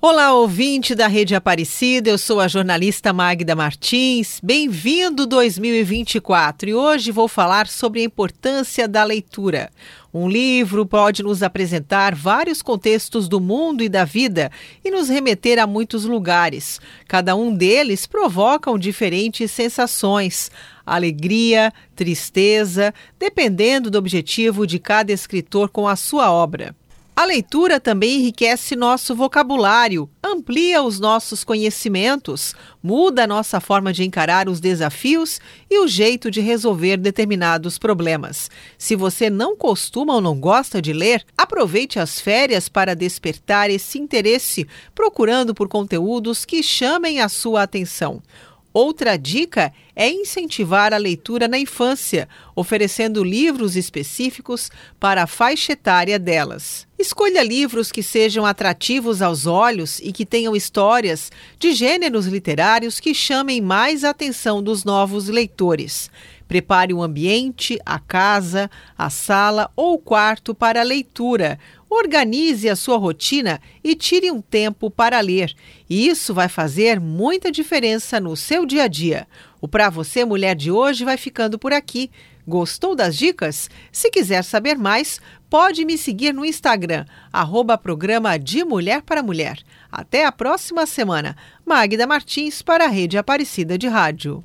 Olá, ouvinte da Rede Aparecida, eu sou a jornalista Magda Martins. Bem-vindo 2024 e hoje vou falar sobre a importância da leitura. Um livro pode nos apresentar vários contextos do mundo e da vida e nos remeter a muitos lugares. Cada um deles provocam diferentes sensações, alegria, tristeza, dependendo do objetivo de cada escritor com a sua obra. A leitura também enriquece nosso vocabulário, amplia os nossos conhecimentos, muda a nossa forma de encarar os desafios e o jeito de resolver determinados problemas. Se você não costuma ou não gosta de ler, aproveite as férias para despertar esse interesse, procurando por conteúdos que chamem a sua atenção. Outra dica é incentivar a leitura na infância, oferecendo livros específicos para a faixa etária delas. Escolha livros que sejam atrativos aos olhos e que tenham histórias de gêneros literários que chamem mais a atenção dos novos leitores. Prepare o ambiente, a casa, a sala ou o quarto para a leitura. Organize a sua rotina e tire um tempo para ler. Isso vai fazer muita diferença no seu dia a dia. O Pra Você Mulher de hoje vai ficando por aqui. Gostou das dicas? Se quiser saber mais, pode me seguir no Instagram, arroba programa de Mulher para Mulher. Até a próxima semana. Magda Martins para a Rede Aparecida de Rádio.